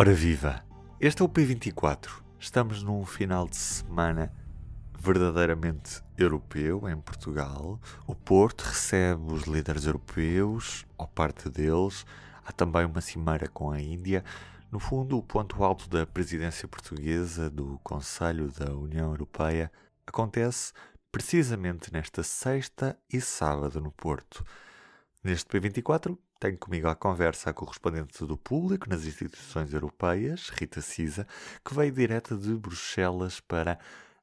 Ora viva! Este é o P24. Estamos num final de semana verdadeiramente europeu em Portugal. O Porto recebe os líderes europeus, ou parte deles. Há também uma cimeira com a Índia. No fundo, o ponto alto da presidência portuguesa do Conselho da União Europeia acontece precisamente nesta sexta e sábado no Porto. Neste P24, tenho comigo à conversa a correspondente do público nas instituições europeias, Rita Cisa, que veio direta de Bruxelas para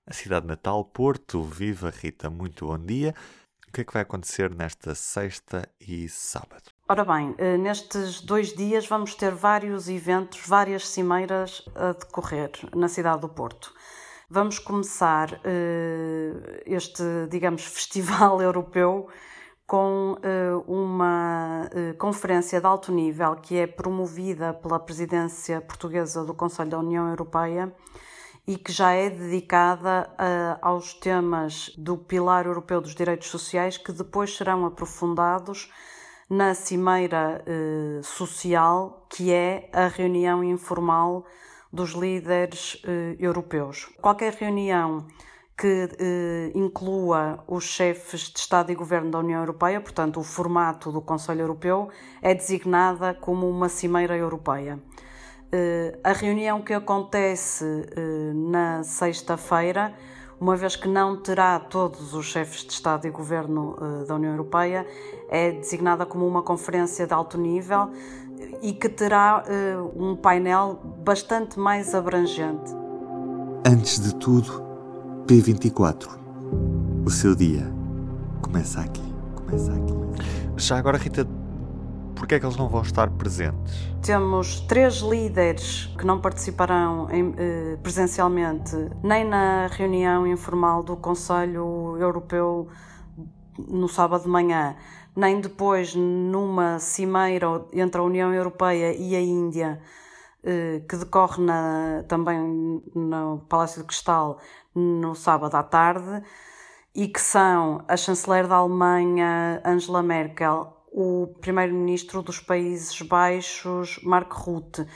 a cidade natal, Porto. Viva Rita, muito bom dia. O que é que vai acontecer nesta sexta e sábado? Ora bem, eh, nestes dois dias vamos ter vários eventos, várias cimeiras a decorrer na cidade do Porto. Vamos começar uh, este, digamos, festival europeu com uh, uma conferência de alto nível que é promovida pela presidência portuguesa do Conselho da União Europeia e que já é dedicada uh, aos temas do Pilar Europeu dos Direitos Sociais, que depois serão aprofundados na Cimeira Social, que é a reunião informal dos líderes europeus. Qualquer reunião que eh, inclua os chefes de Estado e Governo da União Europeia, portanto, o formato do Conselho Europeu, é designada como uma Cimeira Europeia. Eh, a reunião que acontece eh, na sexta-feira, uma vez que não terá todos os chefes de Estado e Governo eh, da União Europeia, é designada como uma conferência de alto nível e que terá eh, um painel bastante mais abrangente. Antes de tudo, P24. O seu dia começa aqui. Começa aqui. Já agora, Rita, porquê é que eles não vão estar presentes? Temos três líderes que não participarão em, eh, presencialmente nem na reunião informal do Conselho Europeu no sábado de manhã, nem depois numa cimeira entre a União Europeia e a Índia que decorre na, também no Palácio de Cristal no sábado à tarde e que são a chanceler da Alemanha Angela Merkel, o primeiro-ministro dos Países Baixos Mark Rutte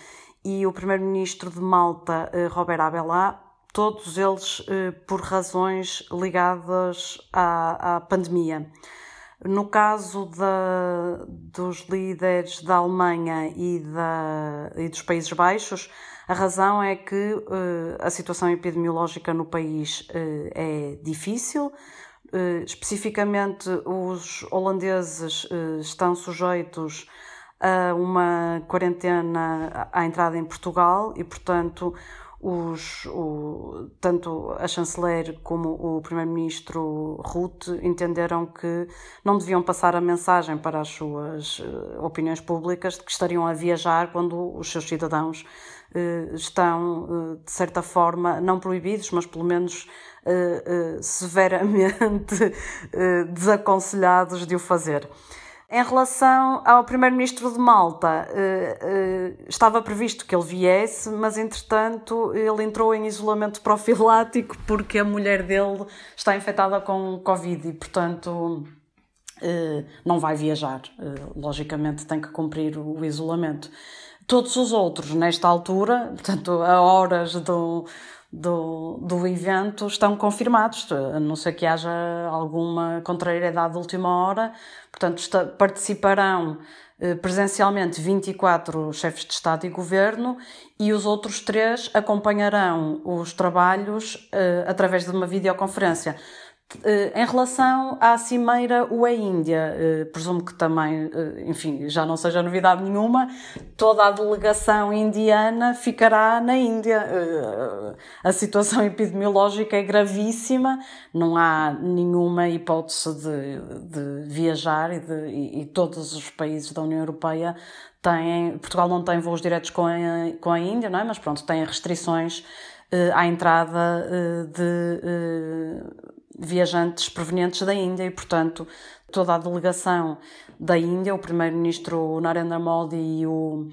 e o primeiro-ministro de Malta eh, Robert Abelá, todos eles eh, por razões ligadas à, à pandemia. No caso dos líderes da Alemanha e, da, e dos Países Baixos, a razão é que uh, a situação epidemiológica no país uh, é difícil. Uh, especificamente, os holandeses estão sujeitos a uma quarentena à entrada em Portugal e, portanto, os, o, tanto a chanceler como o primeiro-ministro Ruth entenderam que não deviam passar a mensagem para as suas uh, opiniões públicas de que estariam a viajar quando os seus cidadãos uh, estão, uh, de certa forma, não proibidos, mas pelo menos severamente desaconselhados de o fazer. Em relação ao primeiro-ministro de Malta, eh, eh, estava previsto que ele viesse, mas entretanto ele entrou em isolamento profilático porque a mulher dele está infectada com Covid e, portanto, eh, não vai viajar. Logicamente tem que cumprir o isolamento. Todos os outros, nesta altura, portanto, a horas do do, do evento estão confirmados, a não ser que haja alguma contrariedade de última hora. Portanto, está, participarão eh, presencialmente 24 chefes de Estado e Governo e os outros três acompanharão os trabalhos eh, através de uma videoconferência. Eh, em relação à cimeira UE-Índia, eh, presumo que também, eh, enfim, já não seja novidade nenhuma, toda a delegação indiana ficará na Índia. A situação epidemiológica é gravíssima, não há nenhuma hipótese de, de viajar e, de, e todos os países da União Europeia têm. Portugal não tem voos diretos com a, com a Índia, não é? mas pronto, tem restrições à entrada de viajantes provenientes da Índia e, portanto, toda a delegação da Índia, o primeiro-ministro Narendra Modi e, o,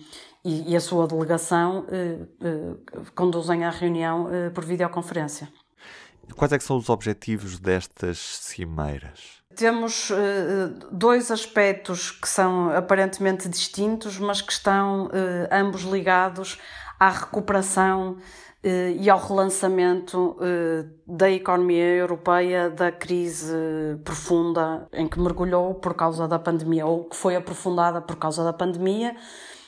e, e a sua delegação eh, eh, conduzem a reunião eh, por videoconferência. Quais é são os objetivos destas cimeiras? Temos dois aspectos que são aparentemente distintos, mas que estão ambos ligados à recuperação eh, e ao relançamento eh, da economia europeia da crise profunda em que mergulhou por causa da pandemia, ou que foi aprofundada por causa da pandemia,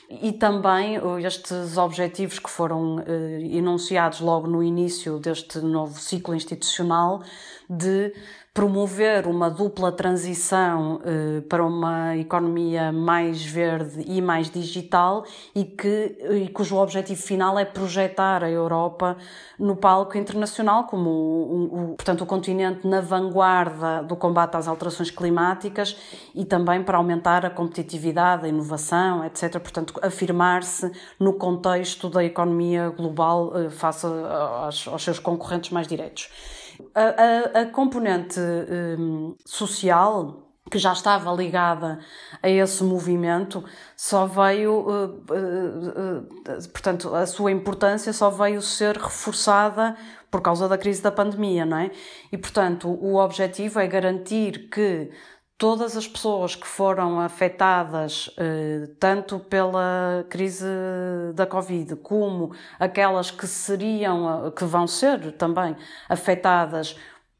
e também estes objetivos que foram eh, enunciados logo no início deste novo ciclo institucional de promover uma dupla transição eh, para uma economia mais verde e mais digital e, que, e cujo objetivo final é projetar a Europa no palco internacional como o, o, portanto, o continente na vanguarda do combate às alterações climáticas e também para aumentar a competitividade, a inovação, etc. Portanto, afirmar-se no contexto da economia global eh, face aos, aos seus concorrentes mais diretos. A, a, a componente um, social que já estava ligada a esse movimento, só veio, uh, uh, uh, portanto, a sua importância só veio ser reforçada por causa da crise da pandemia, não é? E, portanto, o objetivo é garantir que todas as pessoas que foram afetadas eh, tanto pela crise da Covid como aquelas que seriam, que vão ser também afetadas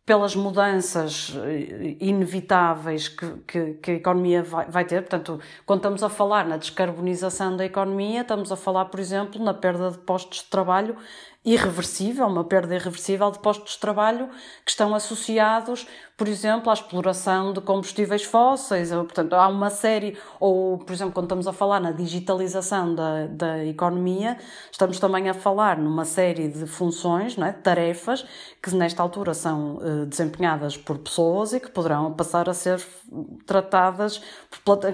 pelas mudanças eh, inevitáveis que, que, que a economia vai, vai, ter. Portanto, quando estamos a falar na descarbonização da economia, estamos a falar, por exemplo, na perda de postos de trabalho irreversível, uma perda irreversível de postos de trabalho que estão associados, por exemplo, à exploração de combustíveis fósseis. Portanto, há uma série, ou, por exemplo, quando estamos a falar na digitalização da, da economia, estamos também a falar numa série de funções, não é? tarefas, que nesta altura são uh, desempenhadas por pessoas e que poderão passar a ser tratadas,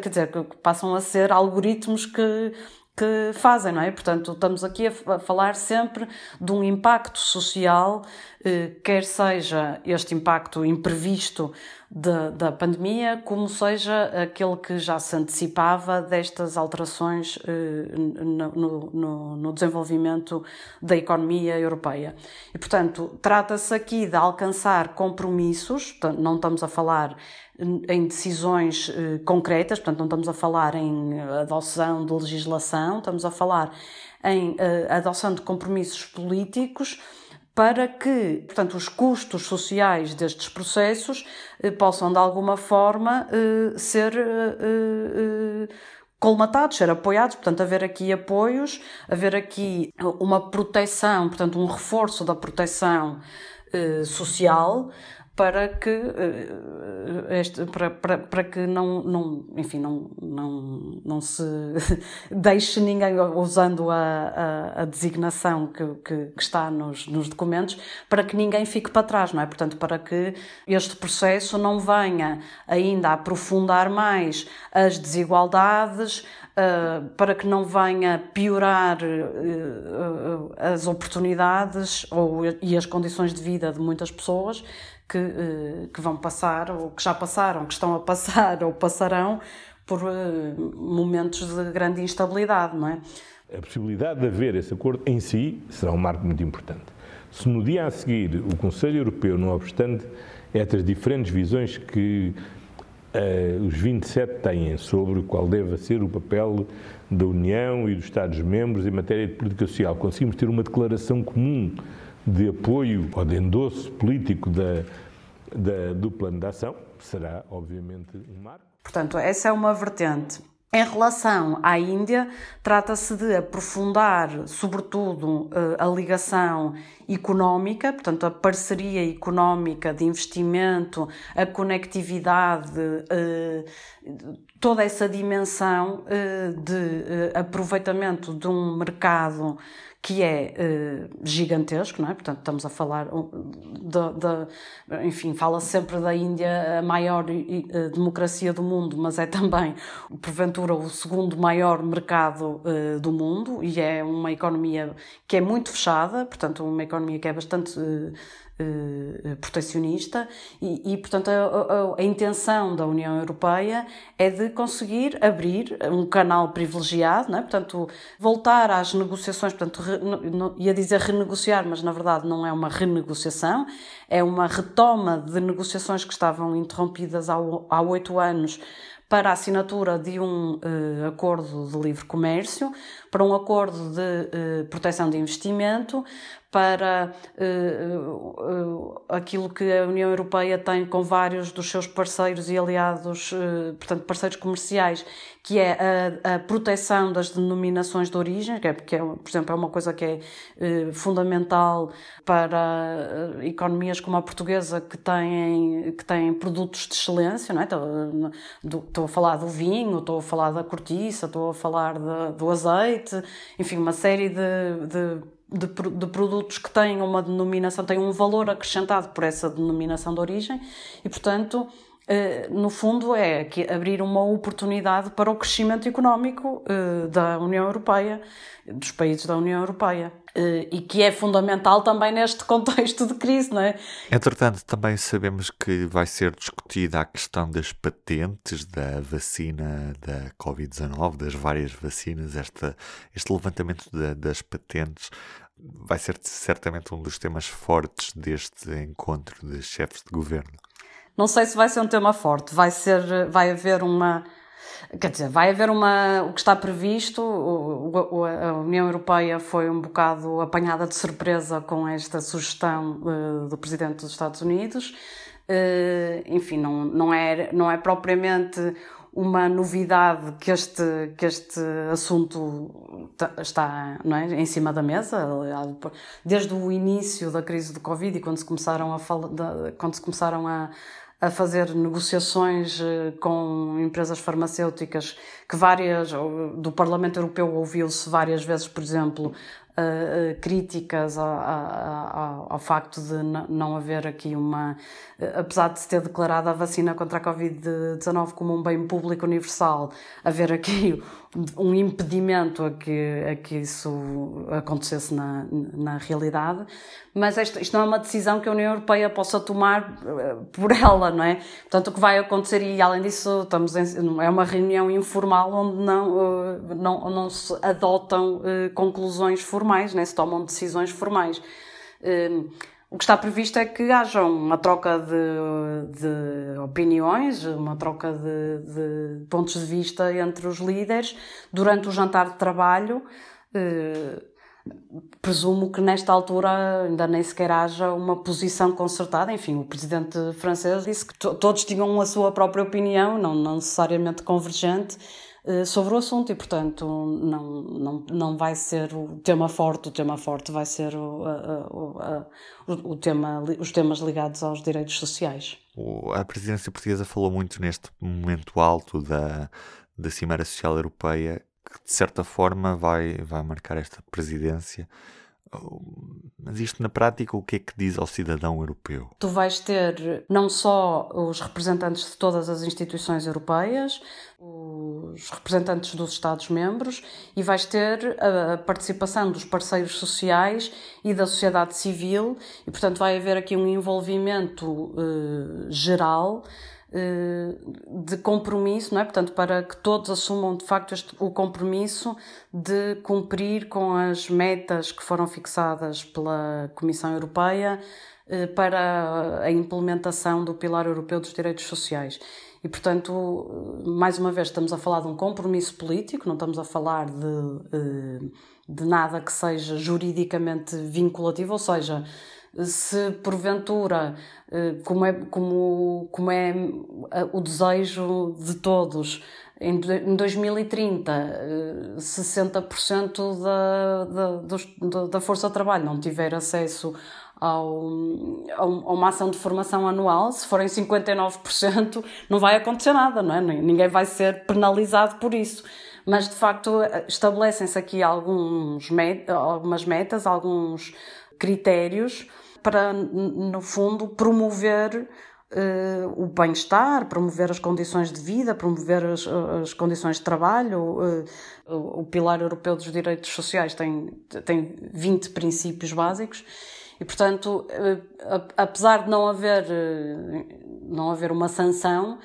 quer dizer, que passam a ser algoritmos que que fazem, não é? Portanto, estamos aqui a falar sempre de um impacto social, eh, quer seja este impacto imprevisto de, da pandemia, como seja aquele que já se antecipava destas alterações eh, no, no, no desenvolvimento da economia europeia. E, portanto, trata-se aqui de alcançar compromissos, não estamos a falar em decisões eh, concretas, portanto, não estamos a falar em adoção de legislação, estamos a falar em eh, adoção de compromissos políticos para que, portanto, os custos sociais destes processos eh, possam, de alguma forma, ser colmatados, ser apoiados, portanto, haver aqui apoios, haver aqui uma proteção, portanto, um reforço da proteção social, para que eh, este, para, para, para que não, não enfim não, não, não se deixe ninguém usando a, a, a designação que, que, que, está nos, nos documentos para que ninguém fique para trás não é? Portanto para que este processo não venha ainda aprofundar mais as desigualdades Uh, para que não venha piorar uh, uh, as oportunidades ou, e as condições de vida de muitas pessoas que, uh, que vão passar, ou que já passaram, que estão a passar ou passarão por uh, momentos de grande instabilidade, não é? A possibilidade de haver esse acordo em si será um marco muito importante. Se no dia a seguir o Conselho Europeu, não obstante estas diferentes visões que uh, os 27 têm sobre qual deve ser o papel da União e dos Estados-membros em matéria de política social, conseguimos ter uma declaração comum de apoio ou de endosso político da, da, do plano de ação, será obviamente um marco. Portanto, essa é uma vertente. Em relação à Índia, trata-se de aprofundar, sobretudo, eh, a ligação económica, portanto, a parceria económica de investimento, a conectividade, eh, toda essa dimensão eh, de aproveitamento de um mercado que é uh, gigantesco, não é? Portanto, estamos a falar de enfim, fala sempre da Índia a maior uh, democracia do mundo, mas é também, porventura, o segundo maior mercado uh, do mundo e é uma economia que é muito fechada, portanto, uma economia que é bastante protecionista e, e portanto, a, a, a, intenção da União Europeia é de conseguir abrir um canal privilegiado, não é? portanto, voltar às negociações, portanto, ia dizer renegociar, mas na verdade não é uma renegociação, é uma retoma de negociações que estavam interrompidas há, oito anos para a assinatura de um uh, acordo de livre comércio, para um acordo de uh, proteção de investimento, para uh, aquilo que a União Europeia tem com vários dos seus parceiros e aliados, portanto, parceiros comerciais, que é a, a, proteção das denominações de origem, que é, porque, é, por exemplo, é uma coisa que é fundamental para economias como a portuguesa que têm, que têm produtos de excelência, não é? Estou a falar do vinho, estou a falar da cortiça, estou a falar de, do azeite, enfim, uma série de, de de, de, produtos que têm uma denominação, têm um valor acrescentado por essa denominação de origem e, portanto, no fundo, é abrir uma oportunidade para o crescimento económico eh, da União Europeia, dos países da União Europeia. Eh, e que é fundamental também neste contexto de crise, não é? Entretanto, também sabemos que vai ser discutida a questão das patentes da vacina da Covid-19, das várias vacinas, esta, este levantamento da, das patentes vai ser certamente um dos temas fortes deste encontro de chefes de governo. Não sei se vai ser um tema forte, vai ser, vai haver uma Quer dizer, vai haver uma. O que está previsto, o, o, a União Europeia foi um bocado apanhada de surpresa com esta sugestão uh, do Presidente dos Estados Unidos. Uh, enfim, não, não, é, não é propriamente uma novidade que este, que este assunto está não é, em cima da mesa. Desde o início da crise do Covid e quando se começaram a, quando se começaram a a fazer negociações eh, com empresas farmacêuticas que várias do Parlamento Europeu ouviu-se várias vezes, por exemplo, uh, uh, críticas ao, ao, facto de não haver aqui uma. Apesar de se ter declarado a vacina contra a Covid-19 como um bem público universal, haver aqui um impedimento a que, a que isso acontecesse na, na realidade. Mas isto, isto não é uma decisão que a União Europeia possa tomar por ela, não é? Portanto, o que vai acontecer, e além disso, estamos em, é uma reunião informal onde não, não, não se adotam conclusões formais formais, né? se tomam decisões formais. O que está previsto é que haja uma troca de, de opiniões, uma troca de, de, pontos de vista entre os líderes durante o jantar de trabalho. Hum, presumo que nesta altura ainda nem sequer haja uma posição concertada. Enfim, o presidente francês disse que todos tinham a sua própria opinião, não, não necessariamente convergente, eh, sobre o assunto e, portanto, não, não, não vai ser o tema forte, o tema forte vai ser o, o, o, o tema, os temas ligados aos direitos sociais. A presidência portuguesa falou muito neste momento alto da, da Cimeira Social Europeia, que de certa forma vai, vai marcar esta presidência mas isto na prática, o que é que diz ao cidadão europeu? Tu vais ter não só os representantes de todas as instituições europeias, os representantes dos Estados-membros e vais ter a participação dos parceiros sociais e da sociedade civil, e portanto vai haver aqui um envolvimento uh, geral eh, de compromisso, não é? Portanto, para que todos assumam de facto este, o compromisso de cumprir com as metas que foram fixadas pela Comissão Europeia eh, para a implementação do Pilar Europeu dos Direitos Sociais. E, portanto, mais uma vez, estamos a falar de um compromisso político, não estamos a falar de, eh, de nada que seja juridicamente vinculativo, ou seja, se porventura, eh, como é, como, como é eh, o desejo de todos, em 2030, 60% da, da, da força de trabalho não tiver acesso ao, a uma ação de formação anual, se forem 59%, não vai acontecer nada, não é? Ninguém vai ser penalizado por isso. Mas, de facto, estabelecem-se aqui alguns met algumas metas, alguns critérios para, no fundo, promover Uh, o bem-estar, promover as condições de vida, promover as, as condições de trabalho. Uh, o Pilar Europeu dos Direitos Sociais tem, tem 20 princípios básicos E, portanto, eh, apesar de não haver, não haver uma sanção,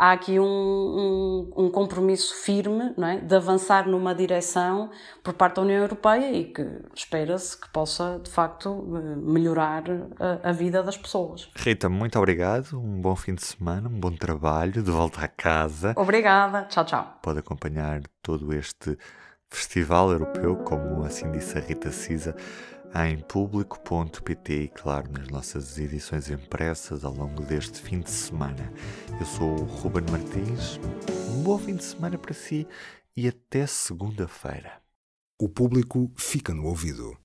há aqui um, um, um, compromisso firme não é, de avançar numa direção por parte da União Europeia e que espera-se que possa, de facto, melhorar a, a, vida das pessoas. Rita, muito obrigado, um bom fim de semana, um bom trabalho, de volta à casa. Obrigada, tchau, tchau. Pode acompanhar todo este festival europeu, como assim disse a Rita Cisa, em público.pt e, claro, nas nossas edições impressas ao longo deste fim de semana. Eu sou o Ruben Martins, um bom fim de semana para si e até segunda-feira. O público fica no ouvido.